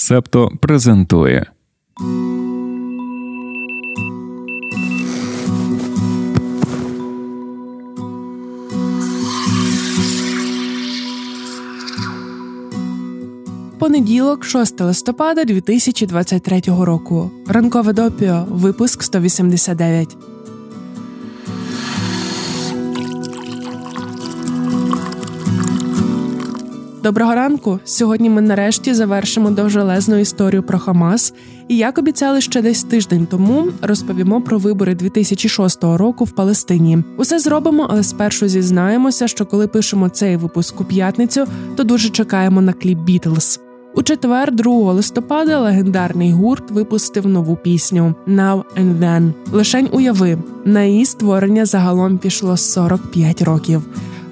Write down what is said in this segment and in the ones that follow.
Септо презентує. Понеділок, 6 листопада 2023 року. Ранкове допіо. Випуск 189. Доброго ранку. Сьогодні ми нарешті завершимо довжелезну історію про Хамас. І як обіцяли ще десь тиждень тому, розповімо про вибори 2006 року в Палестині. Усе зробимо, але спершу зізнаємося, що коли пишемо цей випуск у п'ятницю, то дуже чекаємо на кліп Бітлз. У четвер, 2 листопада, легендарний гурт випустив нову пісню «Now and Then». Лишень уяви на її створення загалом пішло 45 років.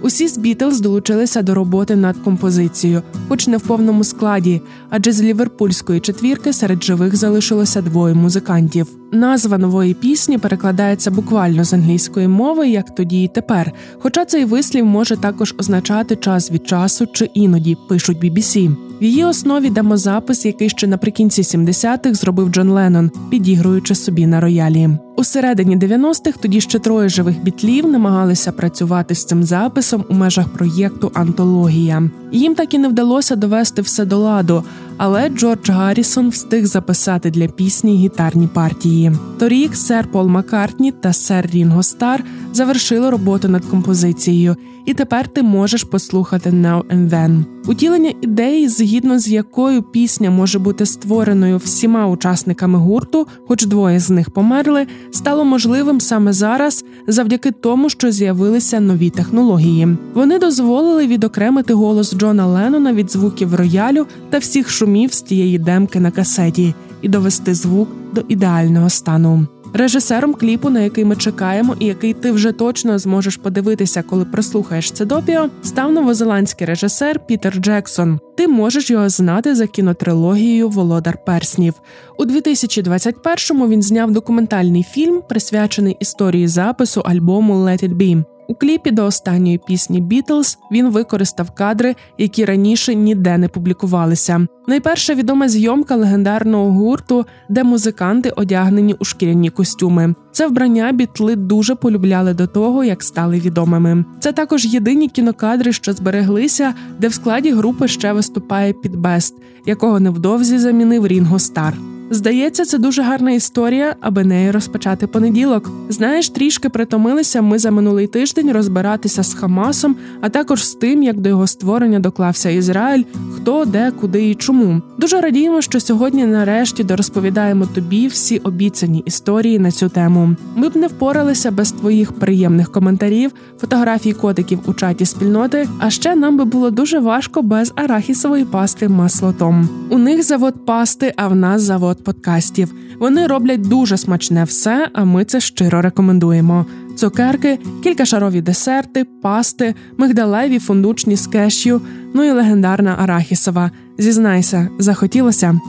Усі з Бітлз долучилися до роботи над композицією, хоч не в повному складі, адже з ліверпульської четвірки серед живих залишилося двоє музикантів. Назва нової пісні перекладається буквально з англійської мови, як тоді і тепер. Хоча цей вислів може також означати час від часу чи іноді пишуть BBC. В її основі демозапис, який ще наприкінці 70-х зробив Джон Леннон, підігруючи собі на роялі. У середині 90-х тоді ще троє живих бітлів намагалися працювати з цим записом у межах проєкту Антологія. Їм так і не вдалося довести все до ладу, але Джордж Гаррісон встиг записати для пісні гітарні партії. Торік сер Пол Маккартні та сер Рінго Стар завершили роботу над композицією, і тепер ти можеш послухати «Now and Then». Утілення ідеї, згідно з якою пісня може бути створеною всіма учасниками гурту, хоч двоє з них померли, стало можливим саме зараз, завдяки тому, що з'явилися нові технології. Вони дозволили відокремити голос Джона Леннона від звуків роялю та всіх шумів з тієї демки на касеті і довести звук до ідеального стану. Режисером кліпу, на який ми чекаємо, і який ти вже точно зможеш подивитися, коли прослухаєш це допіо, став новозеландський режисер Пітер Джексон. Ти можеш його знати за кінотрилогією Володар Перснів. У 2021-му він зняв документальний фільм, присвячений історії запису альбому «Let It Be». У кліпі до останньої пісні Бітлз він використав кадри, які раніше ніде не публікувалися. Найперша відома зйомка легендарного гурту, де музиканти одягнені у шкіряні костюми. Це вбрання бітли дуже полюбляли до того, як стали відомими. Це також єдині кінокадри, що збереглися, де в складі групи ще виступає Підбест, якого невдовзі замінив Рінго Стар. Здається, це дуже гарна історія, аби нею розпочати понеділок. Знаєш, трішки притомилися ми за минулий тиждень розбиратися з Хамасом, а також з тим, як до його створення доклався Ізраїль, хто, де, куди і чому. Дуже радіємо, що сьогодні, нарешті, дорозповідаємо тобі всі обіцяні історії на цю тему. Ми б не впоралися без твоїх приємних коментарів, фотографій котиків у чаті спільноти. А ще нам би було дуже важко без арахісової пасти маслотом. У них завод пасти, а в нас завод подкастів. Вони роблять дуже смачне все, а ми це щиро рекомендуємо. Цукерки, кількашарові десерти, пасти, мигдалеві фундучні з кешю, ну і легендарна арахісова. Зізнайся, захотілося.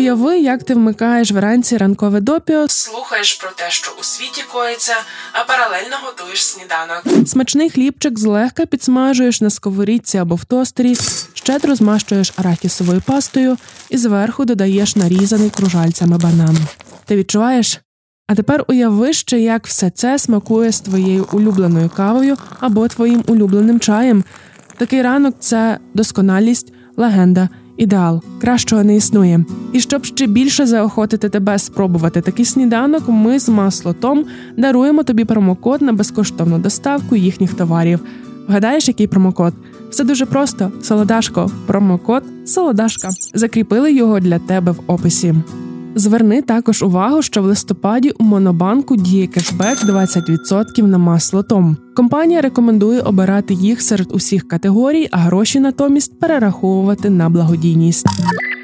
Уяви, як ти вмикаєш вранці ранкове допіо, слухаєш про те, що у світі коїться, а паралельно готуєш сніданок. Смачний хлібчик злегка підсмажуєш на сковорідці або в тостері, щедро змащуєш арахісовою пастою і зверху додаєш нарізаний кружальцями банан. Ти відчуваєш? А тепер уяви ще, як все це смакує з твоєю улюбленою кавою або твоїм улюбленим чаєм. Такий ранок це досконалість, легенда ідеал, кращого не існує. І щоб ще більше заохотити тебе спробувати такий сніданок, ми з маслотом даруємо тобі промокод на безкоштовну доставку їхніх товарів. Вгадаєш, який промокод? Все дуже просто: солодашко, промокод солодашка. Закріпили його для тебе в описі. Зверни також увагу, що в листопаді у Монобанку діє кешбек 20% на масло Том. Компанія рекомендує обирати їх серед усіх категорій, а гроші натомість перераховувати на благодійність.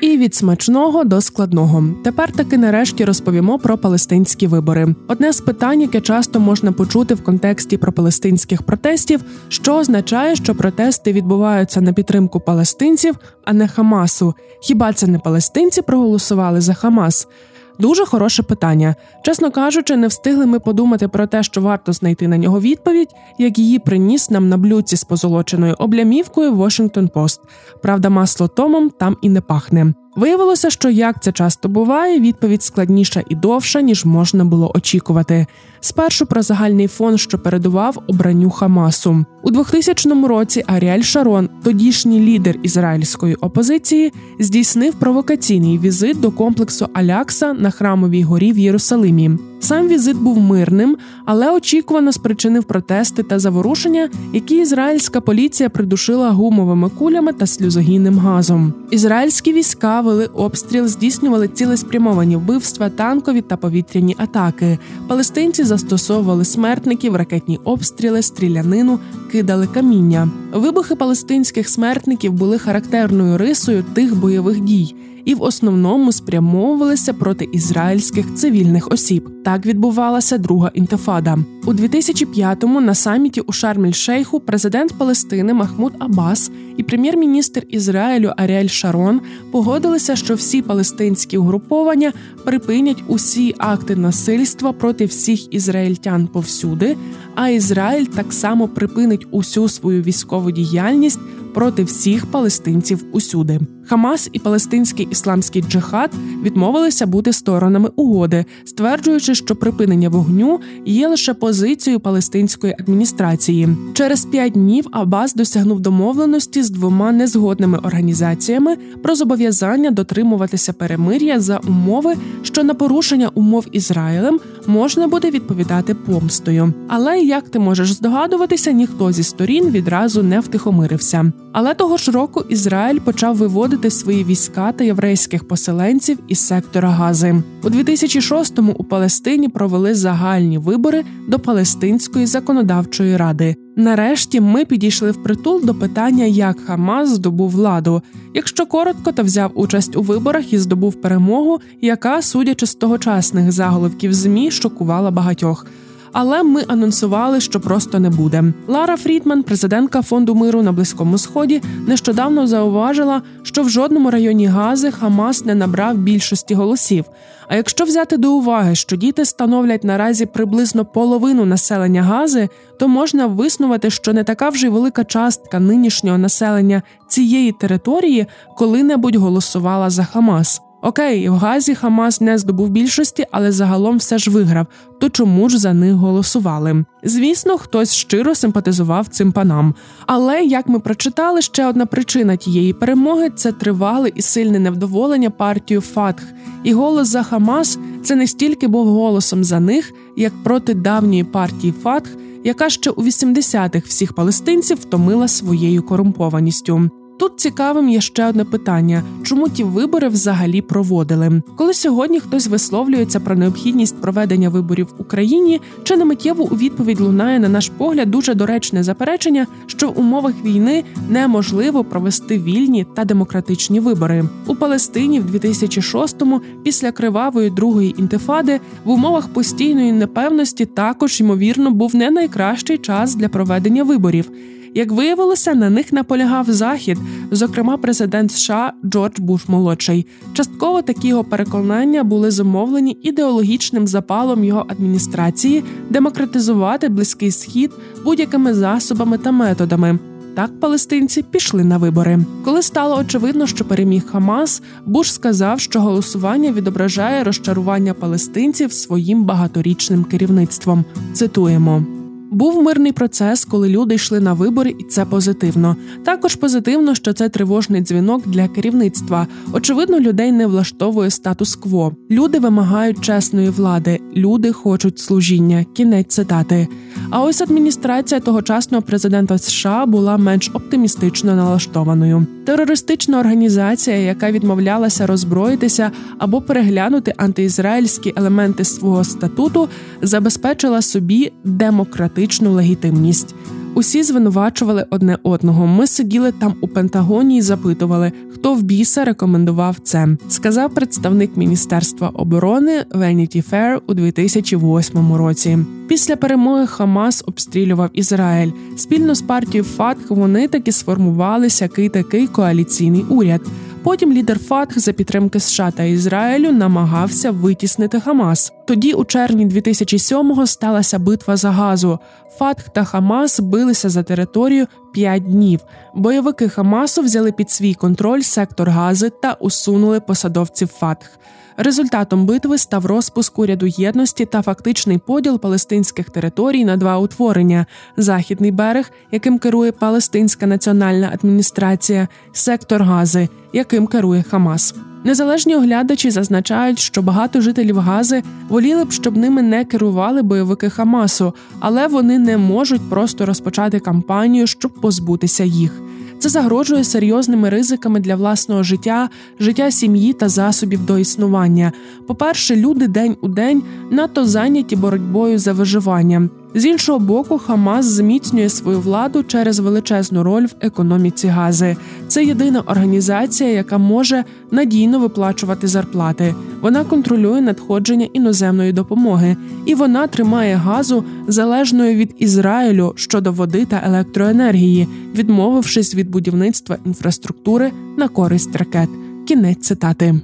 І від смачного до складного. Тепер таки нарешті розповімо про палестинські вибори. Одне з питань, яке часто можна почути в контексті пропалестинських протестів, що означає, що протести відбуваються на підтримку палестинців, а не Хамасу. Хіба це не палестинці проголосували за Хамас? Дуже хороше питання. Чесно кажучи, не встигли ми подумати про те, що варто знайти на нього відповідь, як її приніс нам на блюдці з позолоченою облямівкою Washington Post. Правда, масло томом там і не пахне. Виявилося, що як це часто буває, відповідь складніша і довша, ніж можна було очікувати. Спершу про загальний фон, що передував обранню Хамасу у 2000 році. Аріель Шарон, тодішній лідер ізраїльської опозиції, здійснив провокаційний візит до комплексу Алякса на храмовій горі в Єрусалимі. Сам візит був мирним, але очікувано спричинив протести та заворушення, які ізраїльська поліція придушила гумовими кулями та сльозогінним газом. Ізраїльські війська вели обстріл, здійснювали цілеспрямовані вбивства, танкові та повітряні атаки. Палестинці застосовували смертників, ракетні обстріли, стрілянину, кидали каміння. Вибухи палестинських смертників були характерною рисою тих бойових дій і в основному спрямовувалися проти ізраїльських цивільних осіб. Так відбувалася друга інтифада у 2005-му на саміті у Шарм-ель-Шейху президент Палестини Махмуд Аббас і прем'єр-міністр Ізраїлю Аріель Шарон погодилися, що всі палестинські угруповання припинять усі акти насильства проти всіх ізраїльтян повсюди. А Ізраїль так само припинить усю свою військову діяльність проти всіх палестинців усюди. Хамас і Палестинський ісламський джихад відмовилися бути сторонами угоди, стверджуючи, що припинення вогню є лише позицією палестинської адміністрації. Через п'ять днів Абас досягнув домовленості з двома незгодними організаціями про зобов'язання дотримуватися перемир'я за умови, що на порушення умов Ізраїлем можна буде відповідати помстою. Але як ти можеш здогадуватися, ніхто зі сторін відразу не втихомирився. Але того ж року Ізраїль почав виводити свої війська та єврейських поселенців із сектора Гази. У 2006-му у Палестині провели загальні вибори до Палестинської законодавчої ради. Нарешті ми підійшли в притул до питання, як Хамас здобув владу. Якщо коротко, то взяв участь у виборах і здобув перемогу, яка, судячи з тогочасних заголовків змі, шокувала багатьох але ми анонсували, що просто не буде. Лара Фрідман, президентка фонду миру на близькому сході, нещодавно зауважила, що в жодному районі Гази Хамас не набрав більшості голосів. А якщо взяти до уваги, що діти становлять наразі приблизно половину населення Гази, то можна виснувати, що не така вже й велика частка нинішнього населення цієї території коли-небудь голосувала за Хамас. Окей, в Газі Хамас не здобув більшості, але загалом все ж виграв. То чому ж за них голосували? Звісно, хтось щиро симпатизував цим панам. Але як ми прочитали, ще одна причина тієї перемоги це тривале і сильне невдоволення партію Фатх. І голос за Хамас це не стільки був голосом за них, як проти давньої партії Фатх, яка ще у 80-х всіх палестинців втомила своєю корумпованістю. Тут цікавим є ще одне питання: чому ті вибори взагалі проводили? Коли сьогодні хтось висловлюється про необхідність проведення виборів в Україні, чи не миттєво у відповідь лунає на наш погляд дуже доречне заперечення, що в умовах війни неможливо провести вільні та демократичні вибори у Палестині в 2006-му, після кривавої другої інтифади, в умовах постійної непевності також ймовірно був не найкращий час для проведення виборів. Як виявилося, на них наполягав захід, зокрема президент США Джордж Буш молодший. Частково такі його переконання були зумовлені ідеологічним запалом його адміністрації демократизувати близький схід будь-якими засобами та методами. Так палестинці пішли на вибори. Коли стало очевидно, що переміг Хамас, Буш сказав, що голосування відображає розчарування палестинців своїм багаторічним керівництвом. Цитуємо. Був мирний процес, коли люди йшли на вибори, і це позитивно. Також позитивно, що це тривожний дзвінок для керівництва. Очевидно, людей не влаштовує статус-кво. Люди вимагають чесної влади, люди хочуть служіння. Кінець цитати. А ось адміністрація тогочасного президента США була менш оптимістично налаштованою. Терористична організація, яка відмовлялася роззброїтися або переглянути антиізраїльські елементи свого статуту, забезпечила собі демократичну легітимність. Усі звинувачували одне одного. Ми сиділи там у Пентагоні і запитували, хто в біса рекомендував це. Сказав представник Міністерства оборони Vanity Fair у 2008 році. Після перемоги Хамас обстрілював Ізраїль. Спільно з партією ФАТХ вони таки сформували сякий такий коаліційний уряд. Потім лідер Фатх за підтримки США та Ізраїлю намагався витіснити Хамас. Тоді, у червні 2007-го, сталася битва за газу. Фатх та Хамас билися за територію 5 днів. Бойовики Хамасу взяли під свій контроль сектор Гази та усунули посадовців Фатх. Результатом битви став розпуск уряду єдності та фактичний поділ палестинських територій на два утворення: західний берег, яким керує Палестинська національна адміністрація, сектор Гази, яким керує Хамас. Незалежні оглядачі зазначають, що багато жителів Гази воліли б, щоб ними не керували бойовики Хамасу, але вони не можуть просто розпочати кампанію, щоб позбутися їх. Це загрожує серйозними ризиками для власного життя, життя сім'ї та засобів до існування. По-перше, люди день у день надто зайняті боротьбою за виживання. З іншого боку, Хамас зміцнює свою владу через величезну роль в економіці Гази. Це єдина організація, яка може надійно виплачувати зарплати. Вона контролює надходження іноземної допомоги, і вона тримає газу залежною від Ізраїлю щодо води та електроенергії, відмовившись від будівництва інфраструктури на користь ракет. Кінець цитати.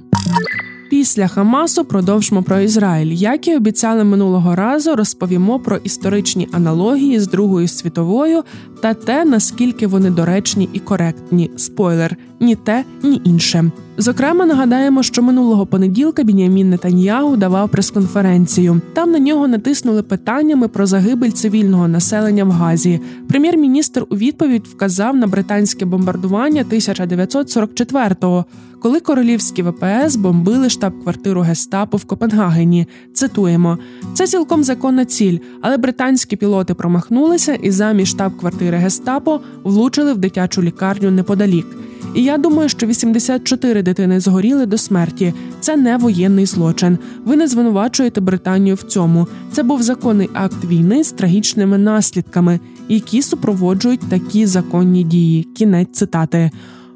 Після Хамасу продовжимо про Ізраїль. Як і обіцяли минулого разу, розповімо про історичні аналогії з Другою світовою та те, наскільки вони доречні і коректні. Спойлер ні те, ні інше. Зокрема, нагадаємо, що минулого понеділка Бінямін Нетаньягу давав прес-конференцію. Там на нього натиснули питаннями про загибель цивільного населення в Газі. Прем'єр-міністр у відповідь вказав на британське бомбардування 1944-го, коли королівські ВПС бомбили штаб-квартиру Гестапо в Копенгагені. Цитуємо: це цілком законна ціль, але британські пілоти промахнулися і замість штаб-квартири Гестапо влучили в дитячу лікарню неподалік. І я думаю, що 84 дитини згоріли до смерті. Це не воєнний злочин. Ви не звинувачуєте Британію в цьому. Це був законний акт війни з трагічними наслідками, які супроводжують такі законні дії. Кінець цитати.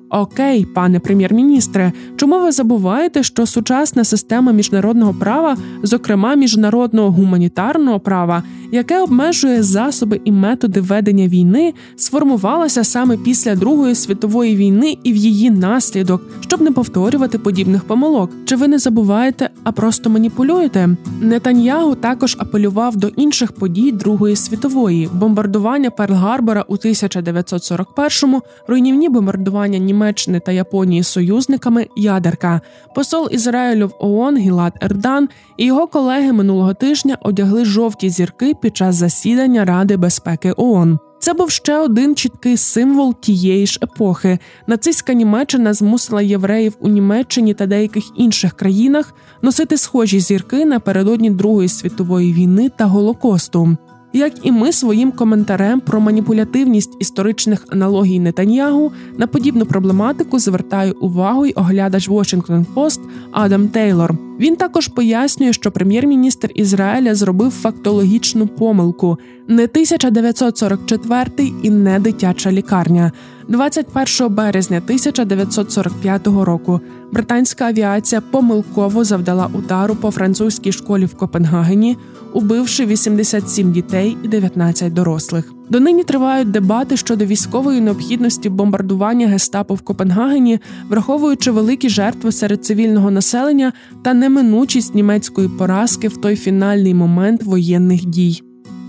Окей, пане прем'єр-міністре, чому ви забуваєте, що сучасна система міжнародного права, зокрема міжнародного гуманітарного права, яке обмежує засоби і методи ведення війни, сформувалася саме після Другої світової війни і в її наслідок, щоб не повторювати подібних помилок? Чи ви не забуваєте, а просто маніпулюєте? Нетаньягу також апелював до інших подій Другої світової бомбардування Перл-Гарбора у 1941-му, руйнівні бомбардування Німеччини та Японії союзниками ядерка. Посол Ізраїлю в ООН Гілат Ердан і його колеги минулого тижня одягли жовті зірки під час засідання Ради безпеки ООН. Це був ще один чіткий символ тієї ж епохи. Нацистська Німеччина змусила євреїв у Німеччині та деяких інших країнах носити схожі зірки напередодні Другої світової війни та Голокосту як і ми своїм коментарем про маніпулятивність історичних аналогій Нетаньягу на подібну проблематику звертає увагу й оглядач Washington Post Адам Тейлор. Він також пояснює, що прем'єр-міністр Ізраїля зробив фактологічну помилку не 1944 і не дитяча лікарня. 21 березня 1945 року британська авіація помилково завдала удару по французькій школі в Копенгагені, убивши 87 дітей і 19 дорослих. Донині тривають дебати щодо військової необхідності бомбардування гестапо в Копенгагені, враховуючи великі жертви серед цивільного населення та неминучість німецької поразки в той фінальний момент воєнних дій.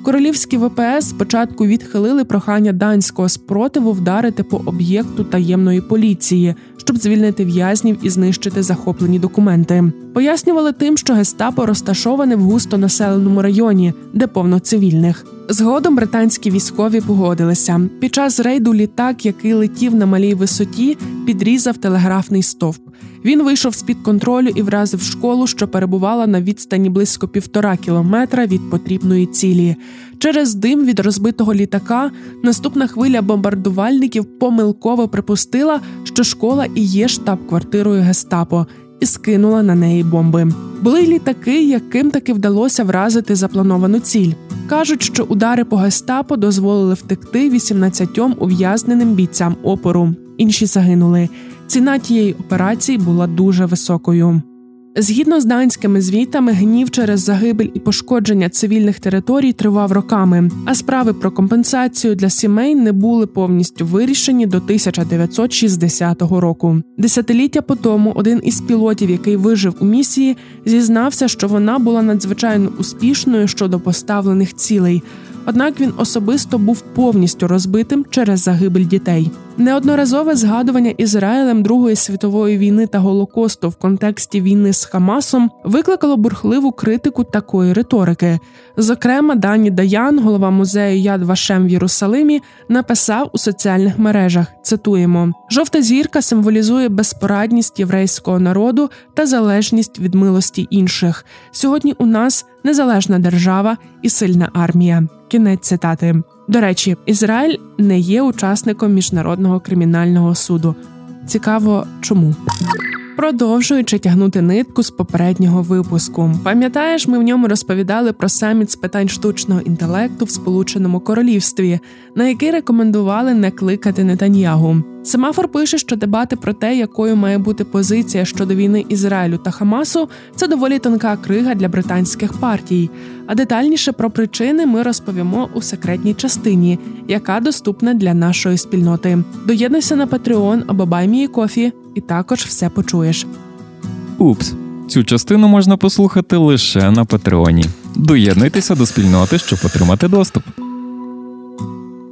Королівські ВПС спочатку відхилили прохання данського спротиву вдарити по об'єкту таємної поліції, щоб звільнити в'язнів і знищити захоплені документи. Пояснювали тим, що гестапо розташоване в густонаселеному районі, де повно цивільних. Згодом британські військові погодилися. Під час рейду літак, який летів на малій висоті, підрізав телеграфний стовп. Він вийшов з під контролю і вразив школу, що перебувала на відстані близько півтора кілометра від потрібної цілі. Через дим від розбитого літака наступна хвиля бомбардувальників помилково припустила, що школа і є штаб-квартирою гестапо, і скинула на неї бомби. Були літаки, яким таки вдалося вразити заплановану ціль. Кажуть, що удари по гестапо дозволили втекти 18 ув'язненим бійцям опору. Інші загинули. Ціна тієї операції була дуже високою. Згідно з данськими звітами, гнів через загибель і пошкодження цивільних територій тривав роками, а справи про компенсацію для сімей не були повністю вирішені до 1960 року. Десятиліття по тому один із пілотів, який вижив у місії, зізнався, що вона була надзвичайно успішною щодо поставлених цілей. Однак він особисто був повністю розбитим через загибель дітей. Неодноразове згадування Ізраїлем Другої світової війни та голокосту в контексті війни з Хамасом викликало бурхливу критику такої риторики. Зокрема, Дані Даян, голова музею Яд Вашем в Єрусалимі, написав у соціальних мережах: цитуємо: жовта зірка символізує безпорадність єврейського народу та залежність від милості інших. Сьогодні у нас незалежна держава і сильна армія. Кінець цитати. До речі, Ізраїль не є учасником міжнародного кримінального суду. Цікаво, чому. Продовжуючи тягнути нитку з попереднього випуску, пам'ятаєш, ми в ньому розповідали про саміт з питань штучного інтелекту в Сполученому Королівстві, на який рекомендували не кликати Нетаньягу. Семафор пише, що дебати про те, якою має бути позиція щодо війни Ізраїлю та Хамасу, це доволі тонка крига для британських партій. А детальніше про причини ми розповімо у секретній частині, яка доступна для нашої спільноти. Доєднуйся на Patreon або BuyMeACoffee і також все почуєш. Упс, цю частину можна послухати лише на Патреоні. Доєднуйтеся до спільноти, щоб отримати доступ.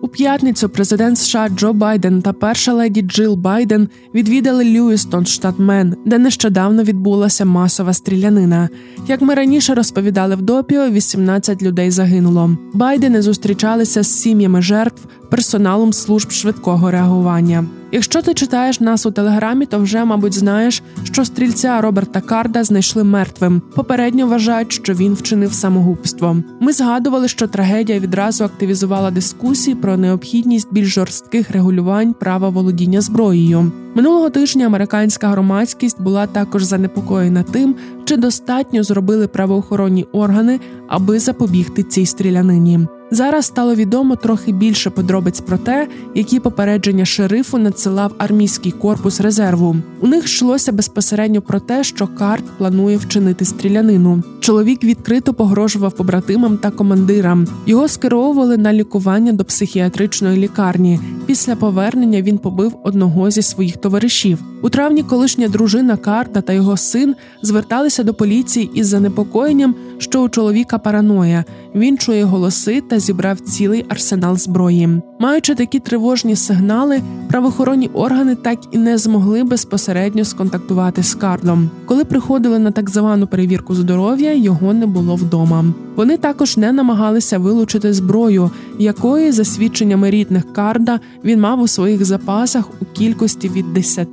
У п'ятницю президент США Джо Байден та перша леді Джил Байден відвідали Льюістон, штат Мен, де нещодавно відбулася масова стрілянина. Як ми раніше розповідали в допіо, 18 людей загинуло. Байдени зустрічалися з сім'ями жертв, персоналом служб швидкого реагування. Якщо ти читаєш нас у телеграмі, то вже, мабуть, знаєш, що стрільця Роберта Карда знайшли мертвим. Попередньо вважають, що він вчинив самогубство. Ми згадували, що трагедія відразу активізувала дискусії про необхідність більш жорстких регулювань права володіння зброєю. Минулого тижня американська громадськість була також занепокоєна тим, чи достатньо зробили правоохоронні органи, аби запобігти цій стрілянині. Зараз стало відомо трохи більше подробиць про те, які попередження шерифу надсилав армійський корпус резерву. У них йшлося безпосередньо про те, що карт планує вчинити стрілянину. Чоловік відкрито погрожував побратимам та командирам. Його скеровували на лікування до психіатричної лікарні. Після повернення він побив одного зі своїх товаришів. У травні колишня дружина Карта та його син зверталися до поліції із занепокоєнням, що у чоловіка параноя. Він чує голоси та зібрав цілий арсенал зброї. Маючи такі тривожні сигнали, правоохоронні органи так і не змогли безпосередньо сконтактувати з Карлом. Коли приходили на так звану перевірку здоров'я, його не було вдома. Вони також не намагалися вилучити зброю, якої, за свідченнями рідних Карда, він мав у своїх запасах у кількості від 10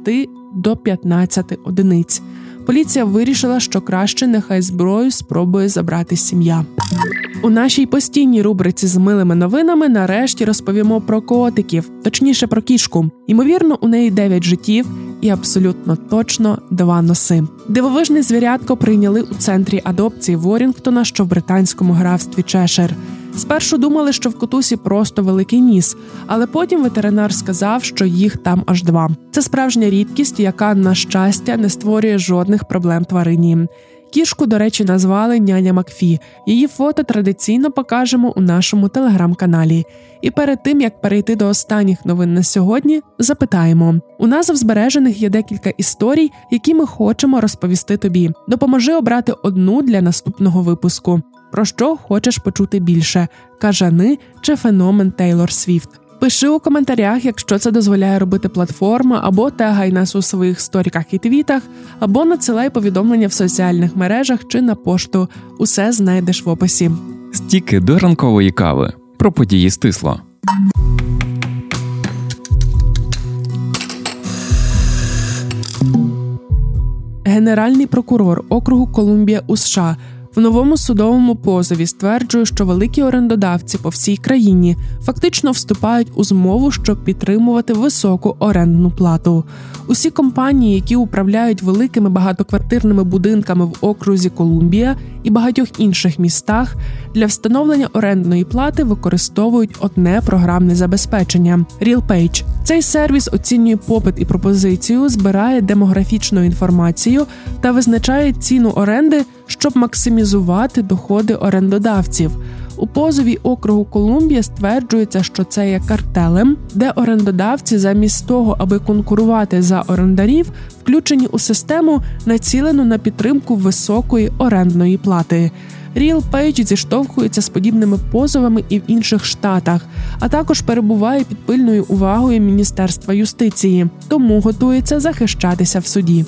до 15 одиниць. Поліція вирішила, що краще нехай зброю спробує забрати сім'я. У нашій постійній рубриці з милими новинами нарешті розповімо про котиків, точніше про кішку. Ймовірно, у неї 9 життів і абсолютно точно два носи. Дивовижне звірятко прийняли у центрі адопції Ворінгтона, що в британському графстві Чешер. Спершу думали, що в котусі просто великий ніс, але потім ветеринар сказав, що їх там аж два. Це справжня рідкість, яка, на щастя, не створює жодних проблем тварині. Кішку, до речі, назвали няня Макфі. Її фото традиційно покажемо у нашому телеграм-каналі. І перед тим як перейти до останніх новин на сьогодні, запитаємо: у нас в збережених є декілька історій, які ми хочемо розповісти тобі. Допоможи обрати одну для наступного випуску. Про що хочеш почути більше кажани чи феномен Тейлор Свіфт. Пиши у коментарях, якщо це дозволяє робити платформа, або тегай нас у своїх сторіках і твітах, або надсилай повідомлення в соціальних мережах чи на пошту. Усе знайдеш в описі. Стіки до ранкової кави про події стисло. Генеральний прокурор округу Колумбія у США в новому судовому позові стверджує, що великі орендодавці по всій країні фактично вступають у змову, щоб підтримувати високу орендну плату. Усі компанії, які управляють великими багатоквартирними будинками в окрузі Колумбія і багатьох інших містах, для встановлення орендної плати використовують одне програмне забезпечення RealPage – Цей сервіс оцінює попит і пропозицію, збирає демографічну інформацію та визначає ціну оренди, щоб максимізувати доходи орендодавців. У позові округу Колумбія стверджується, що це є картелем, де орендодавці замість того, аби конкурувати за орендарів, включені у систему, націлену на підтримку високої орендної плати. RealPage зіштовхується з подібними позовами і в інших штатах, а також перебуває під пильною увагою Міністерства юстиції, тому готується захищатися в суді.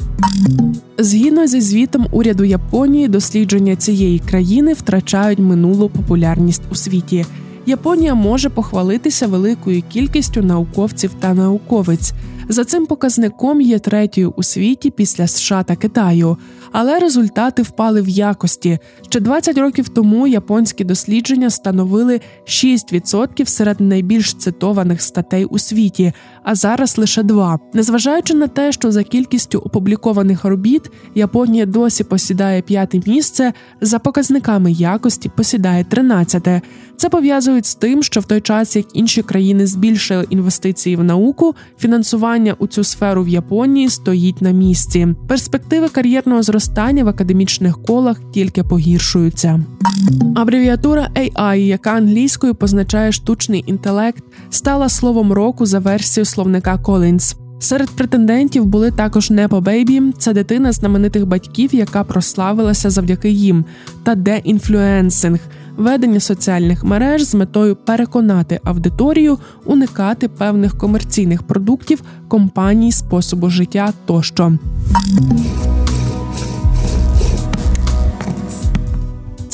Згідно зі звітом уряду Японії, дослідження цієї країни втрачають минулу популярність у світі. Японія може похвалитися великою кількістю науковців та науковиць. За цим показником є третьою у світі після США та Китаю, але результати впали в якості. Ще 20 років тому японські дослідження становили 6% серед найбільш цитованих статей у світі, а зараз лише 2%. Незважаючи на те, що за кількістю опублікованих робіт Японія досі посідає п'яте місце, за показниками якості посідає 13-те. Це пов'язують з тим, що в той час як інші країни збільшили інвестиції в науку, фінансування у цю сферу в Японії стоїть на місці. Перспективи кар'єрного зростання в академічних колах тільки погіршуються. Абревіатура AI, яка англійською позначає штучний інтелект, стала словом року за версією словника Collins. Серед претендентів були також Непо Бейбі, це дитина знаменитих батьків, яка прославилася завдяки їм, та деінфлюенсинг – ведення соціальних мереж з метою переконати аудиторію, уникати певних комерційних продуктів, компаній, способу життя тощо.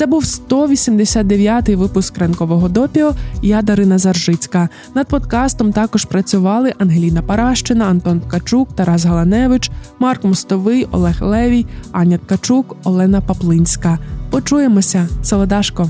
Це був 189-й випуск ранкового допіо. Я Дарина Заржицька. Над подкастом також працювали Ангеліна Паращина, Антон Ткачук, Тарас Галаневич, Марк Мостовий, Олег Левій, Аня Ткачук, Олена Паплинська. Почуємося, Солодашко.